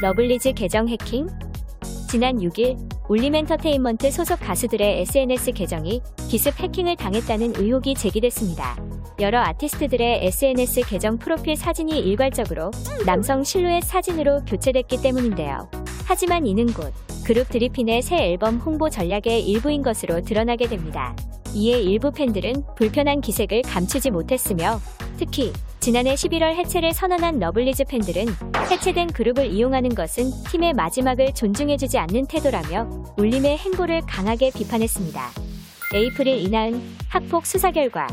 러블리즈 계정 해킹? 지난 6일 울림엔터테인먼트 소속 가수들의 SNS 계정이 기습 해킹을 당했다는 의혹이 제기됐습니다. 여러 아티스트들의 SNS 계정 프로필 사진이 일괄적으로 남성 실루엣 사진으로 교체됐기 때문인데요. 하지만 이는 곧 그룹 드리핀의 새 앨범 홍보 전략의 일부인 것으로 드러나게 됩니다. 이에 일부 팬들은 불편한 기색을 감추지 못했으며 특히 지난해 11월 해체를 선언한 러블리즈 팬들은 해체된 그룹을 이용하는 것은 팀의 마지막을 존중해주지 않는 태도라며 울림의 행보를 강하게 비판했습니다. 에이프릴 이나은 학폭 수사 결과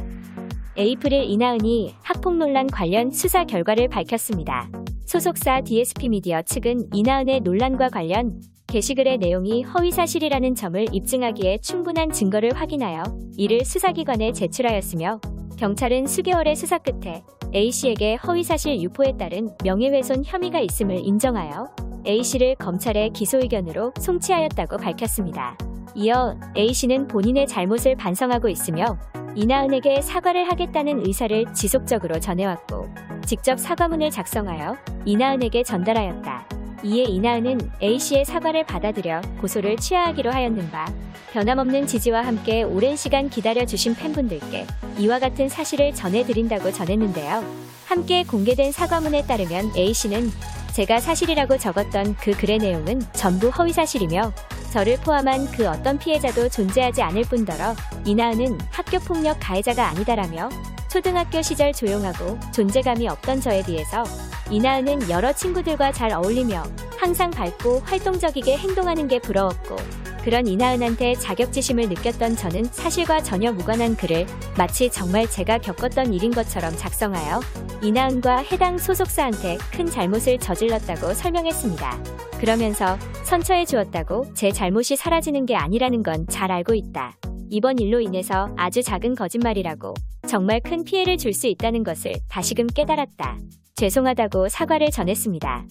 에이프릴 이나은이 학폭 논란 관련 수사 결과를 밝혔습니다. 소속사 DSP 미디어 측은 이나은의 논란과 관련 게시글의 내용이 허위사실이라는 점을 입증하기에 충분한 증거를 확인하여 이를 수사기관에 제출하였으며 경찰은 수개월의 수사 끝에 A씨에게 허위사실 유포에 따른 명예훼손 혐의가 있음을 인정하여 A씨를 검찰의 기소 의견으로 송치하였다고 밝혔습니다. 이어 A씨는 본인의 잘못을 반성하고 있으며 이나은에게 사과를 하겠다는 의사를 지속적으로 전해왔고 직접 사과문을 작성하여 이나은에게 전달하였다. 이에 이나은은 A씨의 사과를 받아들여 고소를 취하하기로 하였는 바 변함없는 지지와 함께 오랜 시간 기다려주신 팬분들께 이와 같은 사실을 전해드린다고 전했는데요. 함께 공개된 사과문에 따르면 A씨는 제가 사실이라고 적었던 그 글의 내용은 전부 허위사실이며 저를 포함한 그 어떤 피해자도 존재하지 않을 뿐더러 이나은은 학교폭력 가해자가 아니다라며 초등학교 시절 조용하고 존재감이 없던 저에 비해서 이나은은 여러 친구들과 잘 어울리며 항상 밝고 활동적이게 행동하는 게 부러웠고 그런 이나은한테 자격지심을 느꼈던 저는 사실과 전혀 무관한 글을 마치 정말 제가 겪었던 일인 것처럼 작성하여 이나은과 해당 소속사한테 큰 잘못을 저질렀다고 설명했습니다. 그러면서 선처해 주었다고 제 잘못이 사라지는 게 아니라는 건 잘 알고 있다. 이번 일로 인해서 아주 작은 거짓말이라고 정말 큰 피해를 줄 수 있다는 것을 다시금 깨달았다. 죄송하다고 사과를 전했습니다.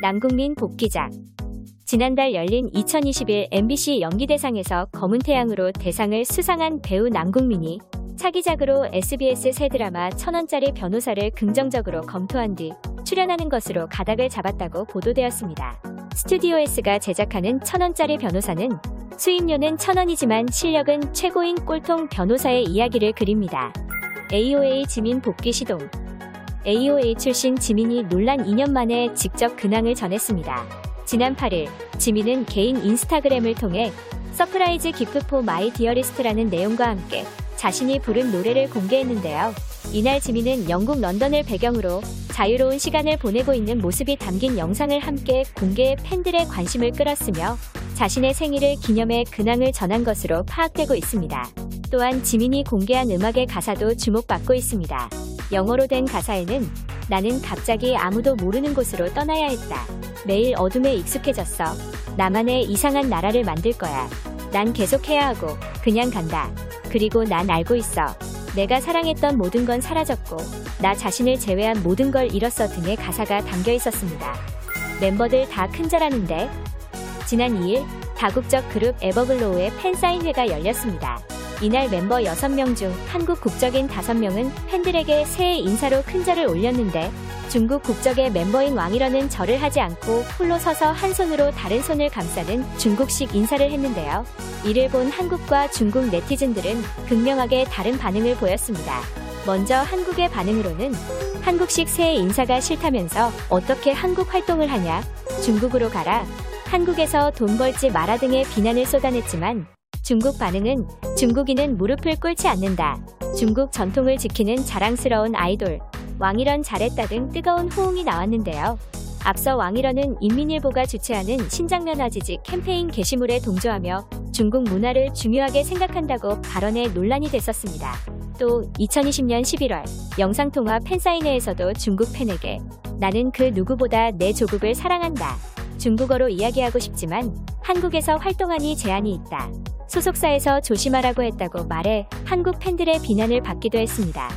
남국민 복귀작 지난달 열린 2021 MBC 연기대상에서 검은 태양으로 대상을 수상한 배우 남국민이 차기작으로 SBS 새 드라마 천원짜리 변호사를 긍정적으로 검토한 뒤 출연하는 것으로 가닥을 잡았다고 보도되었습니다. 스튜디오 S가 제작하는 천원짜리 변호사는 수입료는 천원이지만 실력은 최고인 꼴통 변호사의 이야기를 그립니다. AOA 지민 복귀 시동 AOA 출신 지민이 논란 2년 만에 직접 근황을 전했습니다. 지난 8일 지민은 개인 인스타그램을 통해 surprise gift for my dearest라는 내용과 함께 자신이 부른 노래를 공개했는데요. 이날 지민은 영국 런던을 배경으로 자유로운 시간을 보내고 있는 모습이 담긴 영상을 함께 공개해 팬들의 관심을 끌었으며 자신의 생일을 기념해 근황을 전한 것으로 파악되고 있습니다. 또한 지민이 공개한 음악의 가사도 주목받고 있습니다. 영어로 된 가사에는 나는 갑자기 아무도 모르는 곳으로 떠나야 했다. 매일 어둠에 익숙해졌어. 나만의 이상한 나라를 만들 거야. 난 계속해야 하고 그냥 간다. 그리고 난 알고 있어. 내가 사랑했던 모든 건 사라졌고 나 자신을 제외한 모든 걸 잃었어 등의 가사가 담겨 있었습니다. 멤버들 다 큰절하는데 지난 2일 다국적 그룹 에버글로우의 팬사인회가 열렸습니다. 이날 멤버 6명 중 한국 국적인 5명은 팬들에게 새해 인사로 큰 절을 올렸는데 중국 국적의 멤버인 왕이러는 절을 하지 않고 홀로 서서 한 손으로 다른 손을 감싸는 중국식 인사를 했는데요. 이를 본 한국과 중국 네티즌들은 극명하게 다른 반응을 보였습니다. 먼저 한국의 반응으로는 한국식 새해 인사가 싫다면서 어떻게 한국 활동을 하냐, 중국으로 가라, 한국에서 돈 벌지 마라 등의 비난을 쏟아냈지만 중국 반응은 중국인은 무릎을 꿇지 않는다. 중국 전통을 지키는 자랑스러운 아이돌, 왕이런 잘했다 등 뜨거운 호응이 나왔는데요. 앞서 왕이런은 인민일보가 주최하는 신장면화지직 캠페인 게시물에 동조하며 중국 문화를 중요하게 생각한다고 발언에 논란이 됐었습니다. 또 2020년 11월 영상통화 팬사인회에서도 중국 팬에게 나는 그 누구보다 내 조국을 사랑한다. 중국어로 이야기하고 싶지만 한국에서 활동하니 제한이 있다. 소속사에서 조심하라고 했다고 말해 한국 팬들의 비난을 받기도 했습니다.